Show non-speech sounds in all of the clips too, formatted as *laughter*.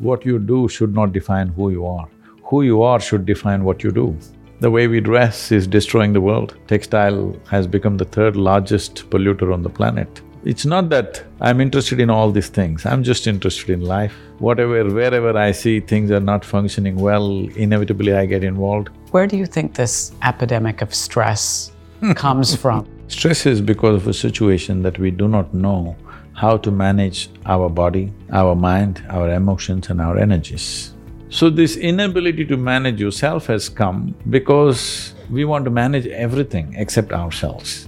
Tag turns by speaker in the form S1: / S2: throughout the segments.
S1: What you do should not define who you are. Who you are should define what you do. The way we dress is destroying the world. Textile has become the third largest polluter on the planet. It's not that I'm interested in all these things, I'm just interested in life. Whatever, wherever I see things are not functioning well, inevitably I get involved.
S2: Where do you think this epidemic of stress comes from? *laughs*
S1: Stress is because of a situation that we do not know how to manage our body, our mind, our emotions and our energies. So this inability to manage yourself has come because we want to manage everything except ourselves.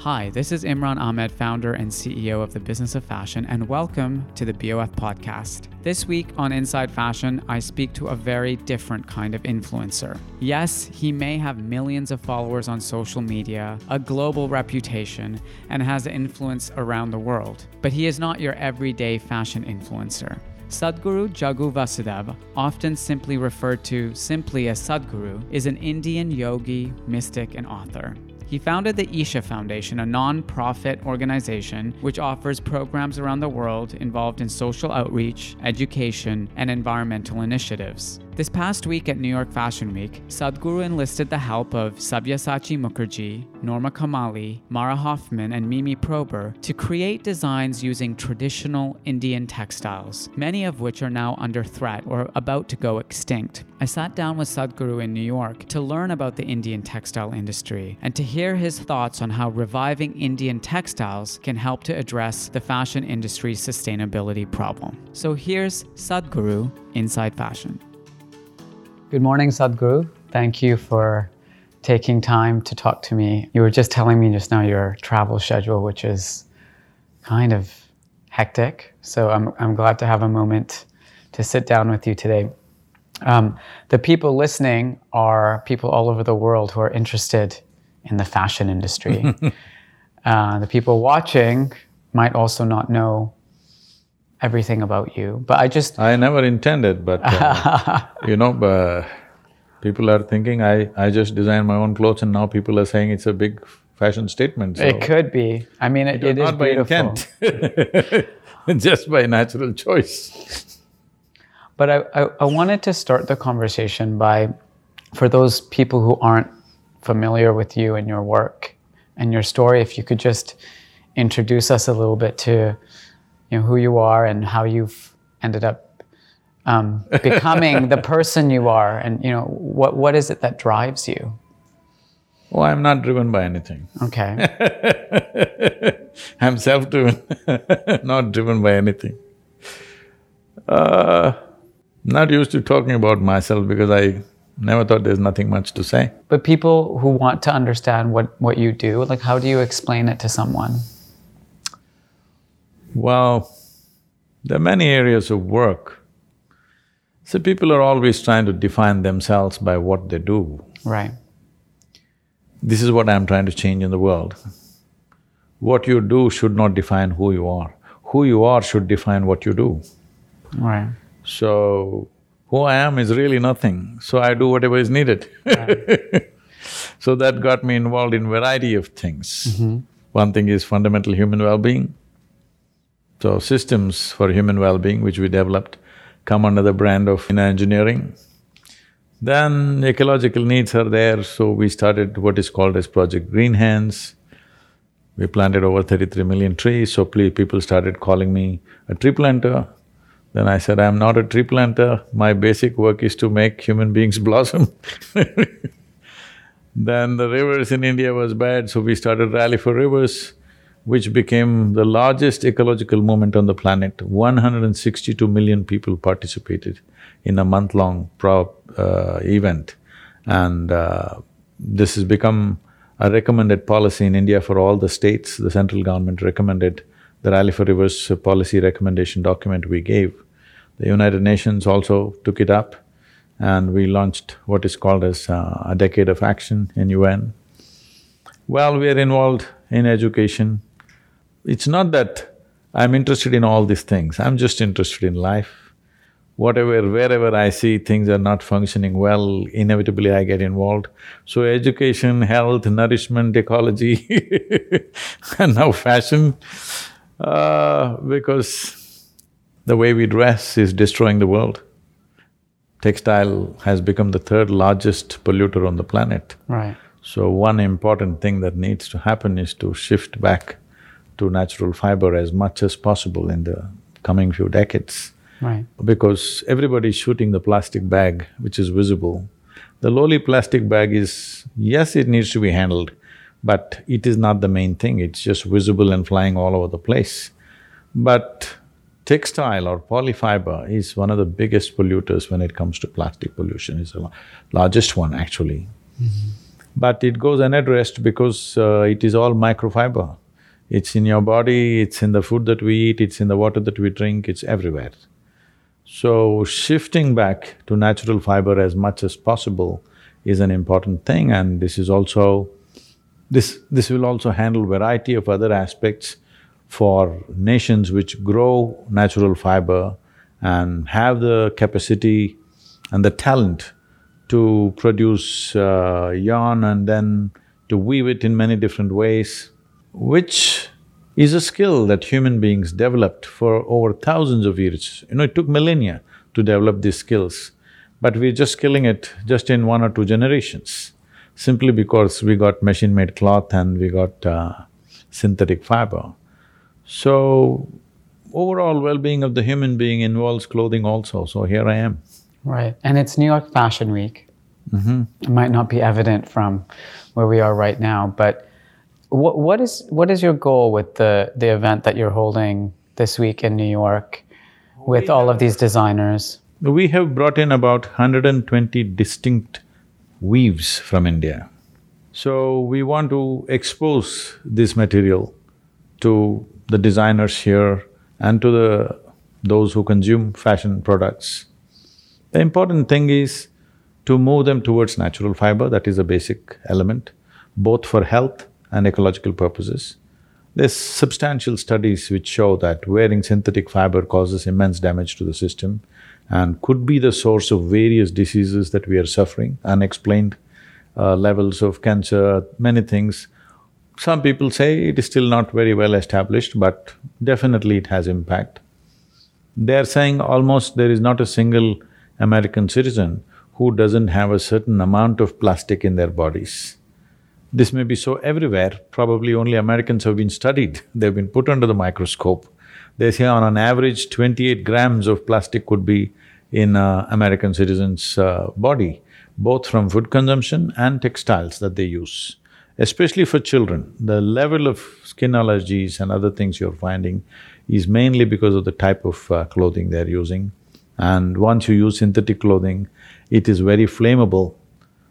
S2: Hi, this is Imran Amed, founder and CEO of the Business of Fashion, and welcome to the BOF podcast. This week on Inside Fashion, I speak to a very different kind of influencer. Yes, he may have millions of followers on social media, a global reputation, and has influence around the world, but he is not your everyday fashion influencer. Sadhguru Jaggi Vasudev, often simply referred to simply as Sadhguru, is an Indian yogi, mystic, and author. He founded the Isha Foundation, a non profit organization which offers programs around the world involved in social outreach, education, and environmental initiatives. This past week at New York Fashion Week, Sadhguru enlisted the help of Sabyasachi Mukherjee, Norma Kamali, Mara Hoffman, and Mimi Prober to create designs using traditional Indian textiles, many of which are now under threat or about to go extinct. I sat down with Sadhguru in New York to learn about the Indian textile industry and to hear his thoughts on how reviving Indian textiles can help to address the fashion industry's sustainability problem. So here's Sadhguru Inside Fashion. Good morning, Sadhguru. Thank you for taking time to talk to me. You were just telling me just now your travel schedule, which is kind of hectic. So I'm, I'm glad to have a moment to sit down with you today. Um, the people listening are people all over the world who are interested in the fashion industry. *laughs* uh, the people watching might also not know everything about you. But I just
S1: I never intended, but uh, *laughs* you know, uh, people are thinking I I just design my own clothes, and now people are saying it's a big fashion statement.
S2: So it could be. I mean, it, it, it is
S1: not
S2: beautiful.
S1: by intent, *laughs* just by natural choice.
S2: But I, I, I wanted to start the conversation by, for those people who aren't familiar with you and your work and your story, if you could just introduce us a little bit to you know who you are and how you've ended up um, *laughs* becoming the person you are, and you know what what is it that drives you?
S1: Oh, I'm not driven by anything.
S2: Okay. *laughs*
S1: I'm self-driven, *laughs* not driven by anything. Uh, not used to talking about myself because I never thought there's nothing much to say.
S2: But people who want to understand what, what you do, like how do you explain it to someone?
S1: Well, there are many areas of work. So people are always trying to define themselves by what they do.
S2: Right.
S1: This is what I'm trying to change in the world. What you do should not define who you are. Who you are should define what you do.
S2: Right.
S1: So, who I am is really nothing, so I do whatever is needed. Right. *laughs* so that got me involved in variety of things.
S2: Mm-hmm.
S1: One thing is fundamental human well-being. So systems for human well-being which we developed come under the brand of inner engineering. Then ecological needs are there, so we started what is called as Project Green Hands. We planted over thirty-three million trees, so people started calling me a tree planter. Then I said, I'm not a tree planter, my basic work is to make human beings *laughs* blossom Then the rivers in India was bad, so we started Rally for Rivers which became the largest ecological movement on the planet. 162 million people participated in a month-long pro, uh, event. And uh, this has become a recommended policy in India for all the states. The central government recommended the Rally for Rivers policy recommendation document we gave. The United Nations also took it up and we launched what is called as uh, a decade of action in UN. Well, we are involved in education, it's not that I'm interested in all these things, I'm just interested in life. Whatever, wherever I see things are not functioning well, inevitably I get involved. So education, health, nourishment, ecology *laughs* and now fashion, uh, because The way we dress is destroying the world. Textile has become the third largest polluter on the planet.
S2: Right.
S1: So one important thing that needs to happen is to shift back to natural fiber as much as possible in the coming few decades.
S2: Right.
S1: Because everybody's shooting the plastic bag, which is visible. The lowly plastic bag is, yes, it needs to be handled, but it is not the main thing, it's just visible and flying all over the place. But textile or polyfiber is one of the biggest polluters when it comes to plastic pollution, it's the largest one actually. But it goes unaddressed because uh, it is all microfiber. It's in your body, it's in the food that we eat, it's in the water that we drink, it's everywhere. So shifting back to natural fiber as much as possible is an important thing and this is also… This… this will also handle variety of other aspects for nations which grow natural fiber and have the capacity and the talent to produce uh, yarn and then to weave it in many different ways, which is a skill that human beings developed for over thousands of years. You know, it took millennia to develop these skills, but we're just killing it just in one or two generations, simply because we got machine-made cloth and we got uh, synthetic fiber. So, overall well-being of the human being involves clothing also, so here I am.
S2: Right. And it's New York Fashion Week.
S1: Mm-hmm.
S2: It might not be evident from where we are right now, but what, what is what is your goal with the, the event that you're holding this week in New York with all of these designers?
S1: We have brought in about 120 distinct weaves from India. So we want to expose this material to the designers here and to the… those who consume fashion products. The important thing is to move them towards natural fiber, that is a basic element, both for health and ecological purposes. There's substantial studies which show that wearing synthetic fiber causes immense damage to the system and could be the source of various diseases that we are suffering, unexplained uh, levels of cancer, many things. Some people say it is still not very well established, but definitely it has impact. They're saying almost there is not a single American citizen who doesn't have a certain amount of plastic in their bodies. This may be so everywhere, probably only Americans have been studied, they've been put under the microscope. They say on an average, twenty-eight grams of plastic could be in a American citizen's uh, body, both from food consumption and textiles that they use. Especially for children, the level of skin allergies and other things you're finding is mainly because of the type of uh, clothing they're using. And once you use synthetic clothing, it is very flammable.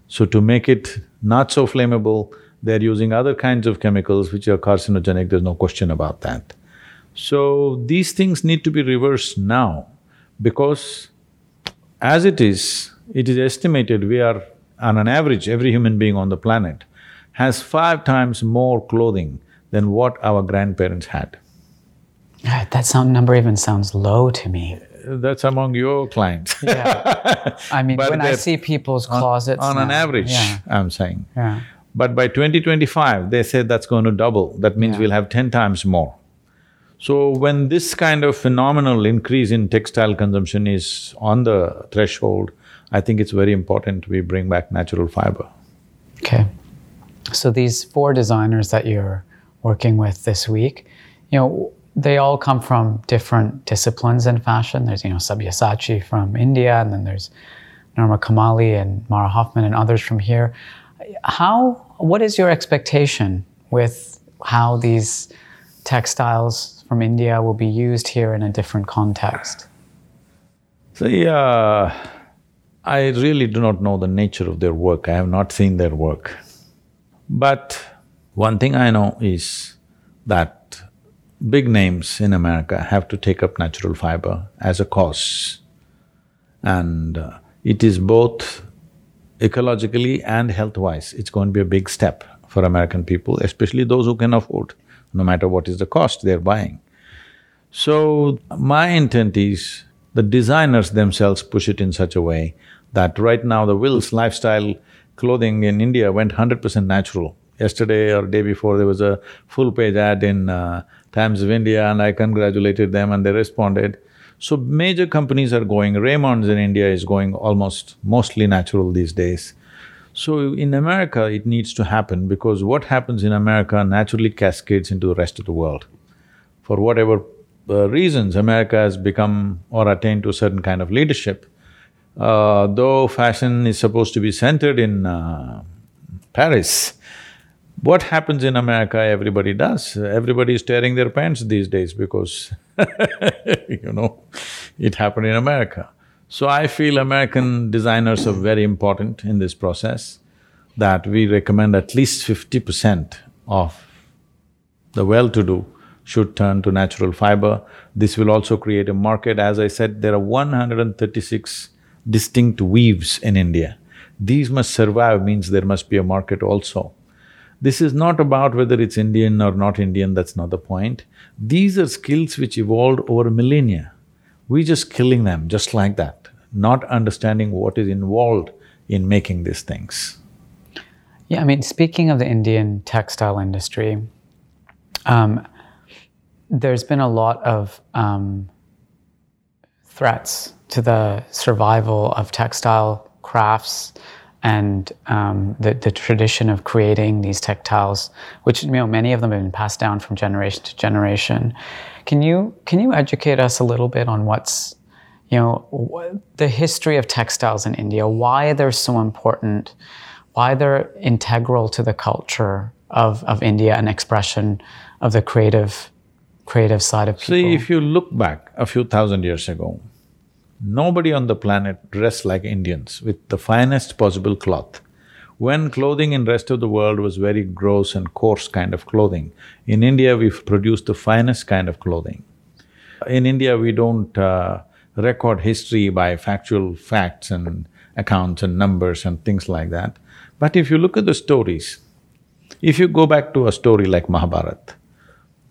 S1: So to make it not so flammable, they're using other kinds of chemicals which are carcinogenic, there's no question about that. So these things need to be reversed now because as it is, it is estimated we are, on an average, every human being on the planet has five times more clothing than what our grandparents had.
S2: That sound number even sounds low to me.
S1: That's among your clients.
S2: Yeah. *laughs* I mean,
S1: But
S2: when I see people's closets
S1: On an
S2: now,
S1: average,
S2: Yeah,
S1: I'm saying.
S2: yeah.
S1: But by 2025, they say that's going to double. That means
S2: Yeah.
S1: we'll have ten times more. So when this kind of phenomenal increase in textile consumption is on the threshold, I think it's very important we bring back natural fiber.
S2: Okay. So these four designers that you're working with this week, you know, they all come from different disciplines in fashion. There's, you know, Sabyasachi from India, and then there's Norma Kamali and Mara Hoffman and others from here. How, what is your expectation with how these textiles from India will be used here in a different context?
S1: So, yeah, uh, I really do not know the nature of their work, I have not seen their work. But one thing I know is that big names in America have to take up natural fiber as a cause. And uh, it is both ecologically and health-wise, it's going to be a big step for American people, especially those who can afford, no matter what is the cost they're buying. So, my intent is the designers themselves push it in such a way that right now the Wills lifestyle clothing in India went hundred percent natural. Yesterday or day before, there was a full-page ad in uh, Times of India and I congratulated them and they responded. So major companies are going, Raymond's in India is going almost mostly natural these days. So in America, it needs to happen because what happens in America naturally cascades into the rest of the world. For whatever uh, reasons, America has become or attained to a certain kind of leadership. Uh, though fashion is supposed to be centered in uh, Paris, what happens in America, everybody does. Everybody is tearing their pants these days because *laughs* you know, it happened in America. So I feel American designers are very important in this process, that we recommend at least fifty percent of the well-to-do should turn to natural fiber. This will also create a market. As I said, there are one hundred and thirty-six distinct weaves in India. These must survive means there must be a market also. This is not about whether it's Indian or not Indian, that's not the point. These are skills which evolved over millennia. We're just killing them just like that, not understanding what is involved in making these things.
S2: Yeah, I mean, speaking of the Indian textile industry, um, there's been a lot of um, threats to the survival of textile crafts and um, the, the tradition of creating these textiles, which you know many of them have been passed down from generation to generation. Can you can you educate us a little bit on what's you know the history of textiles in India, why they're so important, why they're integral to the culture of, of India and expression of the creative creative side of people.
S1: See, if you look back a few thousand years ago, Nobody on the planet dressed like Indians with the finest possible cloth. When clothing in rest of the world was very gross and coarse kind of clothing, in India we've produced the finest kind of clothing. In India, we don't uh, record history by factual facts and accounts and numbers and things like that. But if you look at the stories, if you go back to a story like Mahabharata,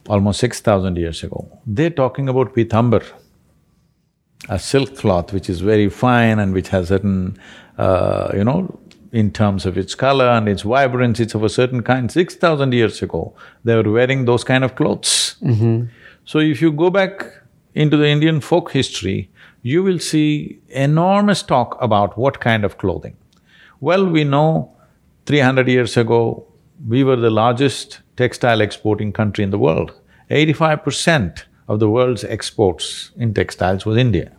S1: almost six thousand years ago, they're talking about Pitambar a silk cloth which is very fine and which has certain, uh, you know, in terms of its color and its vibrance, it's of a certain kind. Six thousand years ago, they were wearing those kind of clothes.
S2: Mm-hmm.
S1: So if you go back into the Indian folk history, you will see enormous talk about what kind of clothing. Well, we know three hundred years ago, we were the largest textile exporting country in the world. Eighty-five percent of the world's exports in textiles was India.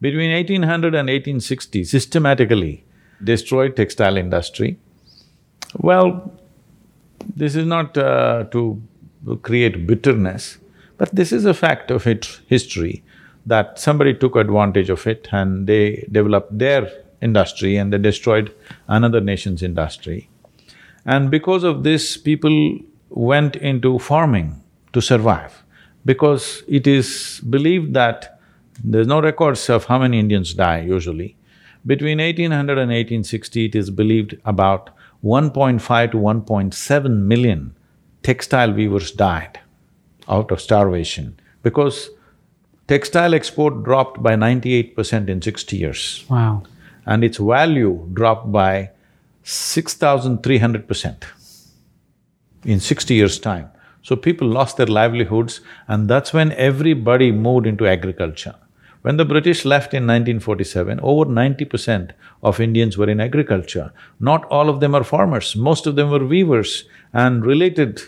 S1: Between 1800 and 1860, systematically destroyed textile industry. Well, this is not uh, to create bitterness, but this is a fact of it, history, that somebody took advantage of it and they developed their industry and they destroyed another nation's industry. And because of this, people went into farming to survive because it is believed that there's no records of how many Indians die usually. Between 1800 and 1860, it is believed about 1.5 to 1.7 million textile weavers died out of starvation because textile export dropped by 98 percent in sixty years.
S2: Wow.
S1: And its value dropped by 6,300 percent in sixty years' time. So people lost their livelihoods and that's when everybody moved into agriculture. When the British left in 1947, over ninety percent of Indians were in agriculture. Not all of them are farmers, most of them were weavers and related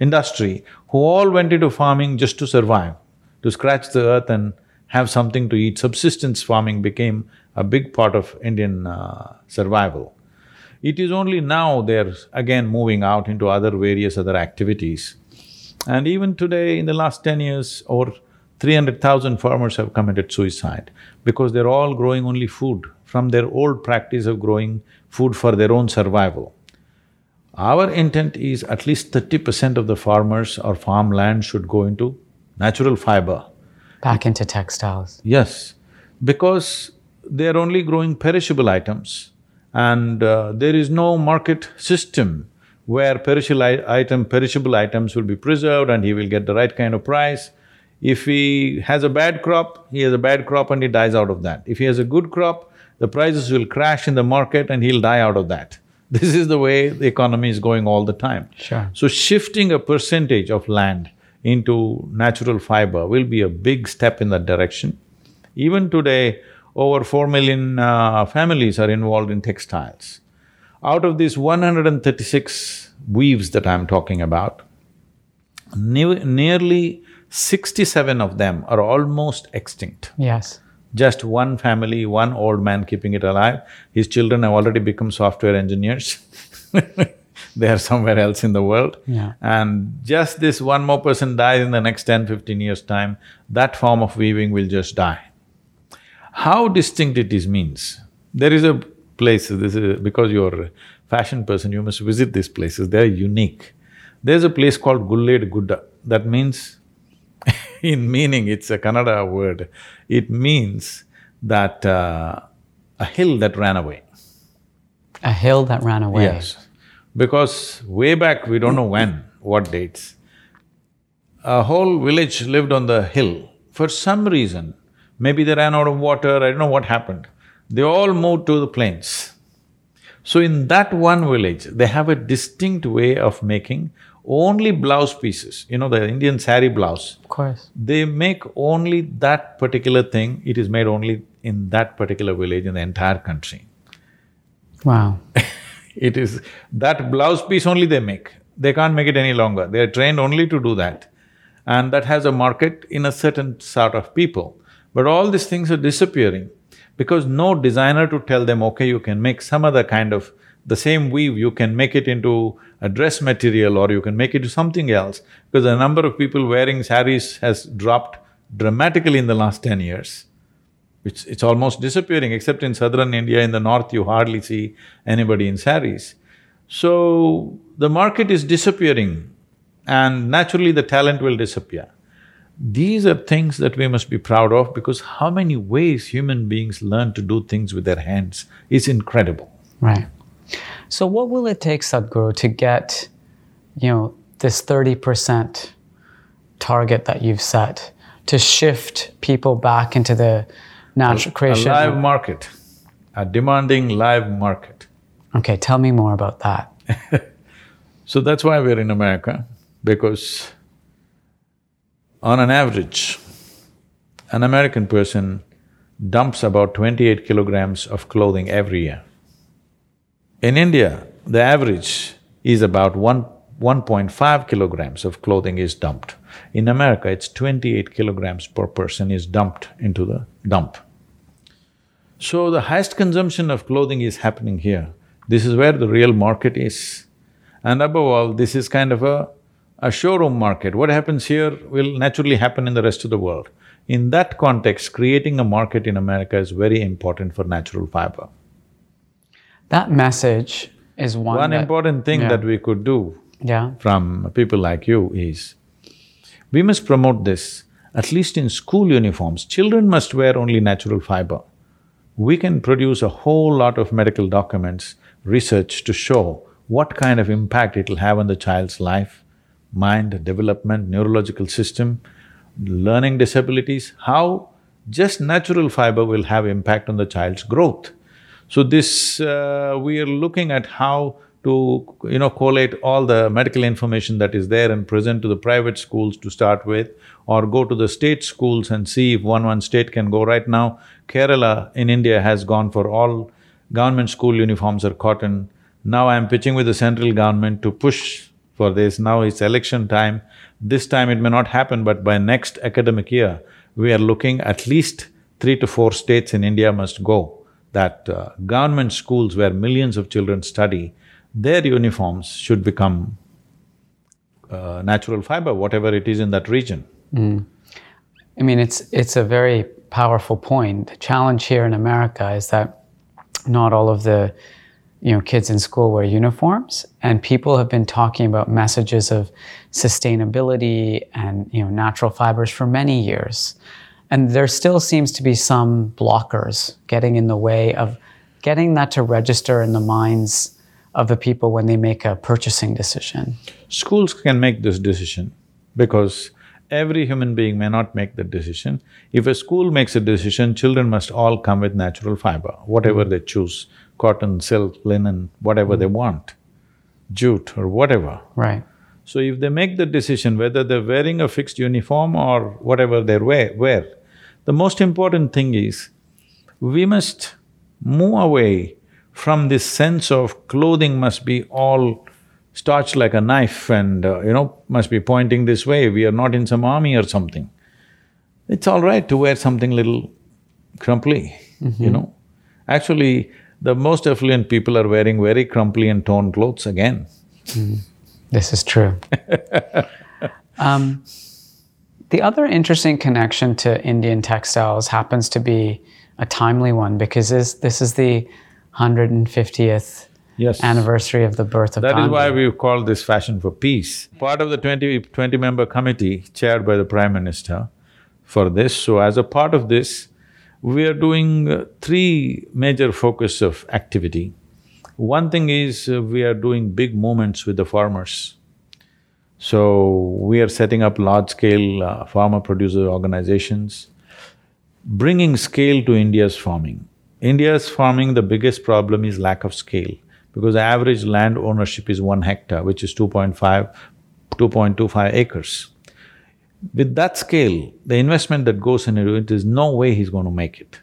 S1: industry who all went into farming just to survive, to scratch the earth and have something to eat. Subsistence farming became a big part of Indian uh, survival. It is only now they're again moving out into other various other activities. And even today, in the last ten years, over three hundred thousand farmers have committed suicide because they're all growing only food from their old practice of growing food for their own survival. Our intent is at least thirty percent of the farmers or farmland should go into natural fiber.
S2: Back into textiles.
S1: Yes, because they're only growing perishable items and uh, there is no market system where perishable item, perishable items will be preserved and he will get the right kind of price. If he has a bad crop, he has a bad crop and he dies out of that. If he has a good crop, the prices will crash in the market and he'll die out of that. *laughs* This is the way the economy is going all the time.
S2: Sure.
S1: So shifting a percentage of land into natural fiber will be a big step in that direction. Even today, over four million uh, families are involved in textiles. Out of these 136 weaves that I'm talking about, ne- nearly 67 of them are almost extinct.
S2: Yes.
S1: Just one family, one old man keeping it alive. His children have already become software engineers *laughs* they are somewhere else in the world.
S2: Yeah.
S1: And just this one more person dies in the next 10, 15 years' time, that form of weaving will just die. How distinct it is means, there is a place, this is… because you're a fashion person, you must visit these places, they're unique. There's a place called Gulled Gudda, that means *laughs* in meaning, it's a Kannada word, it means that uh, a hill that ran away.
S2: A hill that ran away.
S1: Yes. Because way back, we don't know when, what dates, a whole village lived on the hill. For some reason, maybe they ran out of water, I don't know what happened, they all moved to the plains. So in that one village, they have a distinct way of making only blouse pieces, you know the Indian sari blouse.
S2: Of course.
S1: They make only that particular thing, it is made only in that particular village in the entire country.
S2: Wow. *laughs*
S1: It is… that blouse piece only they make. They can't make it any longer. They are trained only to do that. And that has a market in a certain sort of people. But all these things are disappearing because no designer to tell them, okay, you can make some other kind of… the same weave, you can make it into a dress material or you can make it into something else because the number of people wearing saris has dropped dramatically in the last ten years. It's, it's almost disappearing, except in southern India, in the north you hardly see anybody in saris. So, the market is disappearing and naturally the talent will disappear. These are things that we must be proud of because how many ways human beings learn to do things with their hands is incredible.
S2: Right. So what will it take, Sadhguru, to get, you know, this thirty percent target that you've set to shift people back into the natural creation?
S1: A live market, a demanding live market.
S2: Okay, tell me more about that. *laughs*
S1: So that's why we're in America, because on an average, an American person dumps about twenty-eight kilograms of clothing every year. In India, the average is about one… 1.5 kilograms of clothing is dumped. In America, it's twenty-eight kilograms per person is dumped into the dump. So the highest consumption of clothing is happening here. This is where the real market is. And above all, this is kind of a, a showroom market. What happens here will naturally happen in the rest of the world. In that context, creating a market in America is very important for natural fiber.
S2: That message is one
S1: One
S2: that-
S1: important thing
S2: yeah.
S1: that we could do
S2: Yeah.
S1: from people like you is, we must promote this, at least in school uniforms. Children must wear only natural fiber. We can produce a whole lot of medical documents, research to show what kind of impact it'll have on the child's life, mind, development, neurological system, learning disabilities, how just natural fiber will have impact on the child's growth. So this, uh, we are looking at how to, you know, collate all the medical information that is there and present to the private schools to start with, or go to the state schools and see if one one state can go. Right now, Kerala in India has gone for all government school uniforms are cotton. Now I'm pitching with the central government to push for this. Now it's election time. This time it may not happen, but by next academic year, we are looking at least three to four states in India must go that uh, government schools where millions of children study, their uniforms should become uh, natural fiber, whatever it is in that region.
S2: I mean, it's it's a very powerful point. The challenge here in America is that not all of the you know kids in school wear uniforms, and people have been talking about messages of sustainability and you know natural fibers for many years, and there still seems to be some blockers getting in the way of getting that to register in the minds of the people when they make a purchasing decision.
S1: Schools can make this decision because every human being may not make that decision. If a school makes a decision, children must all come with natural fiber, whatever they choose, cotton, silk, linen, whatever they want, jute or whatever.
S2: Right.
S1: So if they make the decision whether they're wearing a fixed uniform or whatever they wear, wear, the most important thing is we must move away from this sense of clothing must be all starched like a knife and, uh, you know, must be pointing this way, we are not in some army or something. It's all right to wear something little crumply, you know. Actually, the most affluent people are wearing very crumply and torn clothes again.
S2: This is true. *laughs* um, the other interesting connection to Indian textiles happens to be a timely one because this, this is the 150th
S1: Yes.
S2: anniversary of the birth of the.
S1: That is
S2: Gandhi.
S1: why we call this Fashion for Peace. Part of the 20, 20 member committee chaired by the Prime Minister for this. So as a part of this, we are doing uh, three major focus of activity. One thing is uh, we are doing big movements with the farmers. So we are setting up large-scale uh, farmer producer organizations, bringing scale to India's farming. India's farming, the biggest problem is lack of scale because average land ownership is one hectare, which is 2.5, 2.25 acres. With that scale, the investment that goes into it is no way he's going to make it.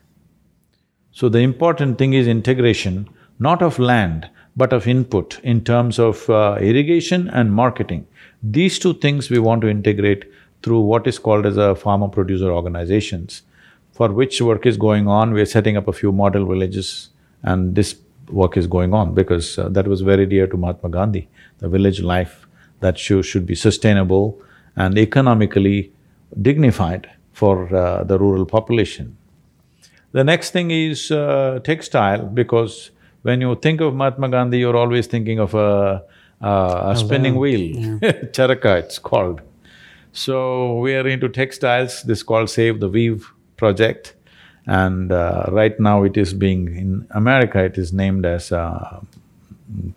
S1: So the important thing is integration, not of land, but of input in terms of uh, irrigation and marketing. These two things we want to integrate through what is called as a farmer-producer organizations, for which work is going on. We're setting up a few model villages and this work is going on because uh, that was very dear to Mahatma Gandhi, the village life that should, should be sustainable and economically dignified for uh, the rural population. The next thing is uh, textile because when you think of Mahatma Gandhi, you're always thinking of a, a, a spinning wheel, *laughs* charaka it's called. So we are into textiles, this is called Save the Weave project. And uh, right now it is being, in America it is named as uh,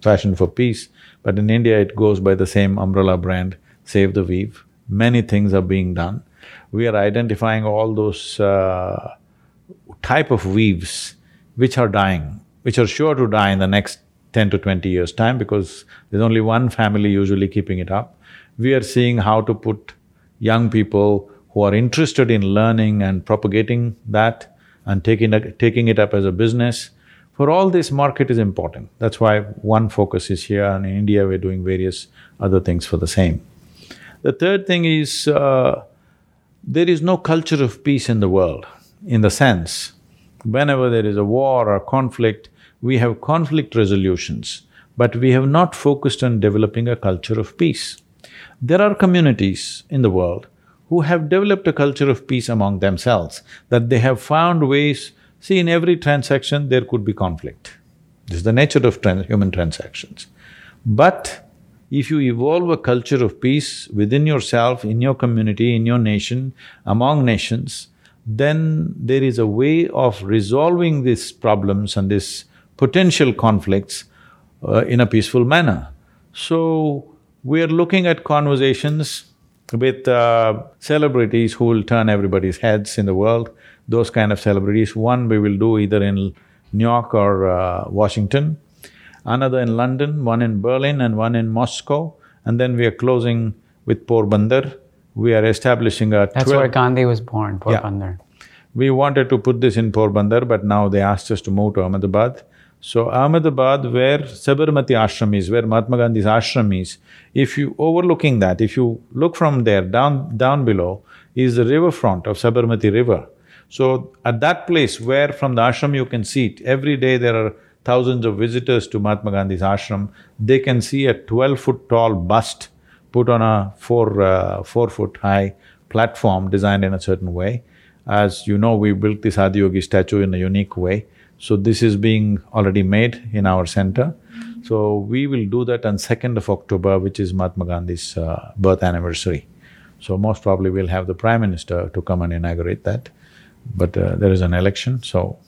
S1: Fashion for Peace, but in India it goes by the same umbrella brand, Save the Weave. Many things are being done. We are identifying all those uh, type of weaves which are dying, which are sure to die in the next ten to twenty years' time because there's only one family usually keeping it up. We are seeing how to put young people who are interested in learning and propagating that and taking it, taking it up as a business. For all this, market is important. That's why one focus is here and in India we're doing various other things for the same. The third thing is, uh, there is no culture of peace in the world, in the sense, whenever there is a war or conflict, we have conflict resolutions, but we have not focused on developing a culture of peace. There are communities in the world who have developed a culture of peace among themselves, that they have found ways, see in every transaction there could be conflict. This is the nature of tran- human transactions. But if you evolve a culture of peace within yourself, in your community, in your nation, among nations, then there is a way of resolving these problems and these potential conflicts uh, in a peaceful manner. So, we are looking at conversations with uh, celebrities who will turn everybody's heads in the world, those kind of celebrities. One we will do either in New York or uh, Washington, another in London, one in Berlin and one in Moscow, and then we are closing with Porbandar. We are establishing a
S2: That's
S1: 12
S2: where Gandhi was born, Porbandar. Yeah.
S1: we wanted to put this in Porbandar, but now they asked us to move to Ahmedabad. So Ahmedabad, where Sabarmati ashram is, where Mahatma Gandhi's ashram is, if you overlooking that, if you look from there down down below, is the riverfront of Sabarmati river. So at that place where from the ashram you can see it, every day there are thousands of visitors to Mahatma Gandhi's ashram, they can see a twelve foot tall bust put on a four… Uh, four foot high platform designed in a certain way. As you know, we built this Adiyogi statue in a unique way. So this is being already made in our center. So we will do that on second of October, which is Mahatma Gandhi's uh, birth anniversary. So most probably we'll have the Prime Minister to come and inaugurate that. But uh, there is an election, so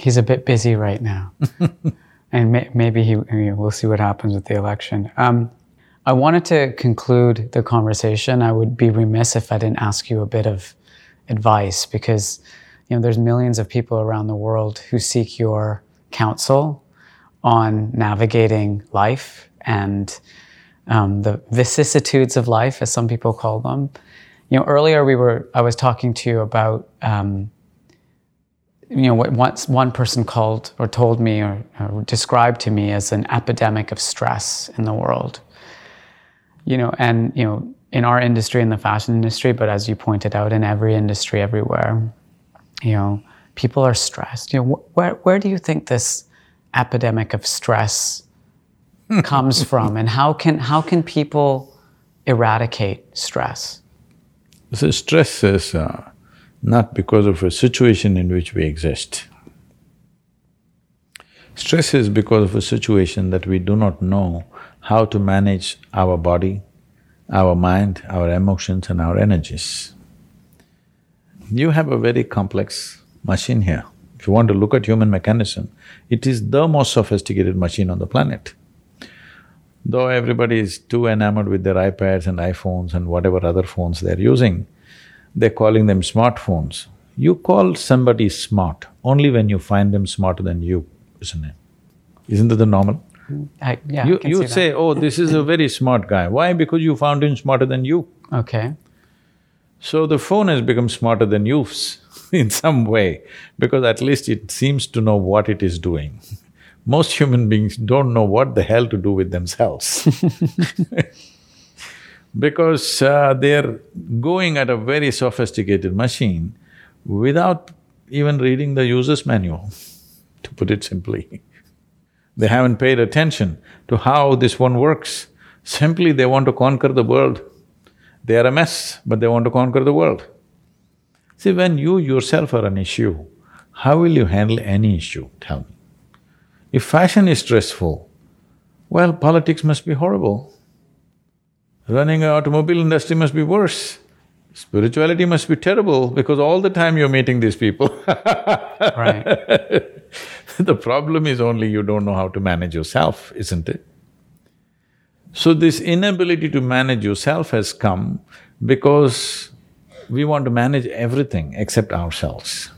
S2: He's a bit busy right now. *laughs* and may, maybe he, I mean, we'll see what happens with the election. Um, I wanted to conclude the conversation. I would be remiss if I didn't ask you a bit of advice because you know there's millions of people around the world who seek your counsel on navigating life and um, the vicissitudes of life, as some people call them. You know, earlier we were I was talking to you about um, you know what once one person called or told me or, or described to me as an epidemic of stress in the world. You know, and you know in our industry, in the fashion industry, but as you pointed out, in every industry, everywhere, you know, people are stressed. You know, wh- where where do you think this epidemic of stress *laughs* comes from, and how can how can people eradicate stress?
S1: So stress is uh, not because of a situation in which we exist. Stress is because of a situation that we do not know how to manage our body, our mind, our emotions and our energies. You have a very complex machine here. If you want to look at human mechanism, it is the most sophisticated machine on the planet. Though everybody is too enamored with their iPads and iPhones and whatever other phones they're using, they're calling them smartphones. You call somebody smart only when you find them smarter than you, isn't it? Isn't that the normal?
S2: I, yeah,
S1: You, you say, oh, this is a very smart guy. Why? Because you found him smarter than you.
S2: okay,
S1: So the phone has become smarter than you *laughs* in some way, because at least it seems to know what it is doing. *laughs* Most human beings don't know what the hell to do with themselves. *laughs* because uh, they're going at a very sophisticated machine without even reading the user's manual, to put it simply. *laughs* They haven't paid attention to how this one works. Simply, they want to conquer the world. They are a mess, but they want to conquer the world. See, when you yourself are an issue, how will you handle any issue, tell me? If fashion is stressful, well, politics must be horrible. Running an automobile industry must be worse. Spirituality must be terrible because all the time you're meeting these people. *laughs*
S2: right.
S1: the problem is only you don't know how to manage yourself, isn't it? So this inability to manage yourself has come because we want to manage everything except ourselves.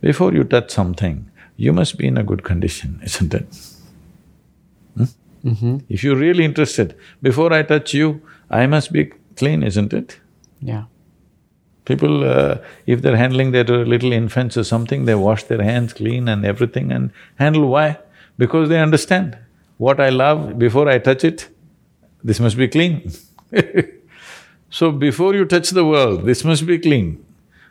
S1: Before you touch something, you must be in a good condition, isn't it? Hmm? If you're really interested, before I touch you, I must be clean, isn't it?
S2: Yeah.
S1: People, uh, if they're handling their little infants or something, they wash their hands clean and everything and handle why? Because they understand, what I love, before I touch it, this must be clean. *laughs* so before you touch the world, this must be clean.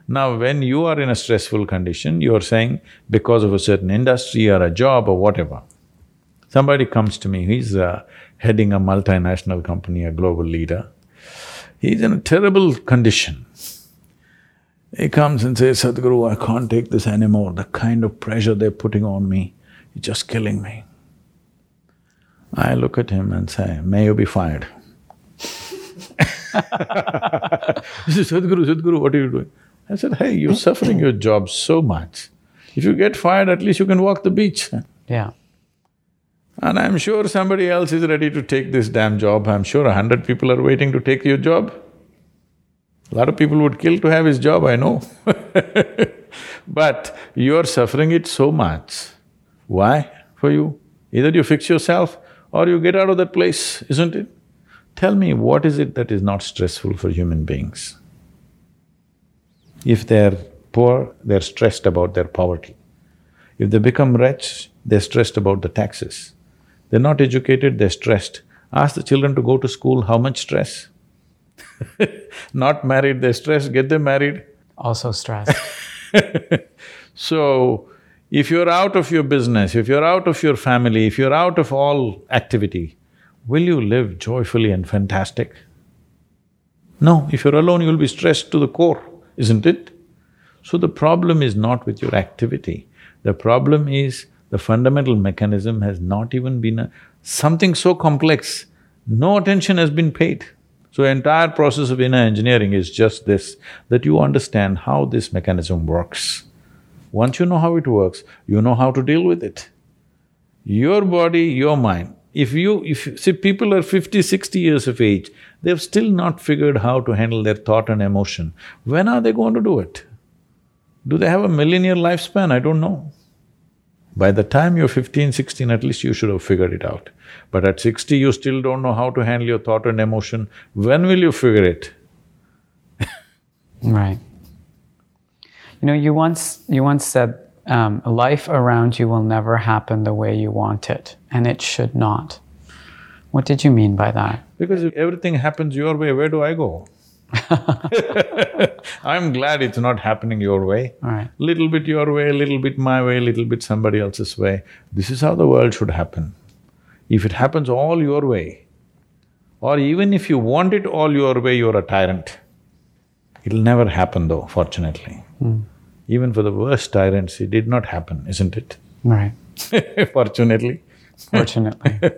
S1: Now when you are in a stressful condition, you are saying because of a certain industry or a job or whatever. Somebody comes to me, he's uh, heading a multinational company, a global leader. He's in a terrible condition. He comes and says, Sadhguru, I can't take this anymore. The kind of pressure they're putting on me, is just killing me. I look at him and say, may you be fired. *laughs* he says, Sadhguru, Sadhguru, what are you doing? I said, hey, you're suffering your job so much. If you get fired, at least you can walk the beach.
S2: Yeah.
S1: And I'm sure somebody else is ready to take this damn job. I'm sure a hundred people are waiting to take your job. A lot of people would kill to have his job, I know *laughs* But you're suffering it so much. Why for you? Either you fix yourself or you get out of that place, isn't it? Tell me, what is it that is not stressful for human beings? If they're poor, they're stressed about their poverty. If they become rich, they're stressed about the taxes. They're not educated, they're stressed. Ask the children to go to school, how much stress? *laughs* not married, they're stressed, get them married.
S2: Also stressed. *laughs*
S1: So, if you're out of your business, if you're out of your family, if you're out of all activity, will you live joyfully and fantastic? No, if you're alone, you'll be stressed to the core, isn't it? So the problem is not with your activity, the problem is the fundamental mechanism has not even been a… something so complex, no attention has been paid. So entire process of inner engineering is just this, that you understand how this mechanism works. Once you know how it works, you know how to deal with it. Your body, your mind, if you… if… see, people are fifty, sixty years of age, they've still not figured how to handle their thought and emotion. When are they going to do it? Do they have a million-year lifespan? I don't know. By the time you're 15, 16, at least you should have figured it out. But at 60, you still don't know how to handle your thought and emotion. When will you figure it? *laughs*
S2: Right. You know, you once you once said, um, "Life around you will never happen the way you want it, and it should not." What did you mean by that?
S1: Because if everything happens your way, where do I go? *laughs* I'm glad it's not happening your way.
S2: Right.
S1: Little bit your way, little bit my way, little bit somebody else's way. This is how the world should happen. If it happens all your way, or even if you want it all your way, you're a tyrant. It'll never happen though, fortunately. Hmm. Even for the worst tyrants, it did not happen, isn't it?
S2: Right. *laughs*
S1: Fortunately.
S2: Fortunately. *laughs*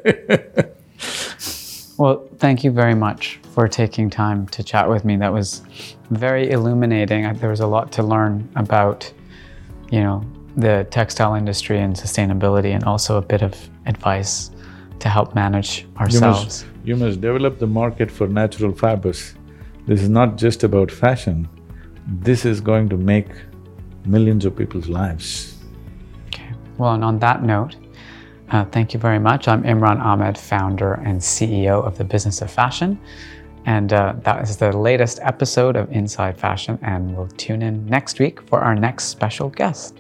S2: well, thank you very much for taking time to chat with me. That was very illuminating. I- There was a lot to learn about, you know, the textile industry and sustainability, and also a bit of advice to help manage
S1: You
S2: ourselves.
S1: must, you must develop the market for natural fibers. This is not just about fashion. This is going to make millions of people's lives.
S2: Okay. Well, and on that note, uh, thank you very much. I'm Imran Amed, founder and CEO of the Business of Fashion. And uh, that is the latest episode of Inside Fashion. And we'll tune in next week for our next special guest.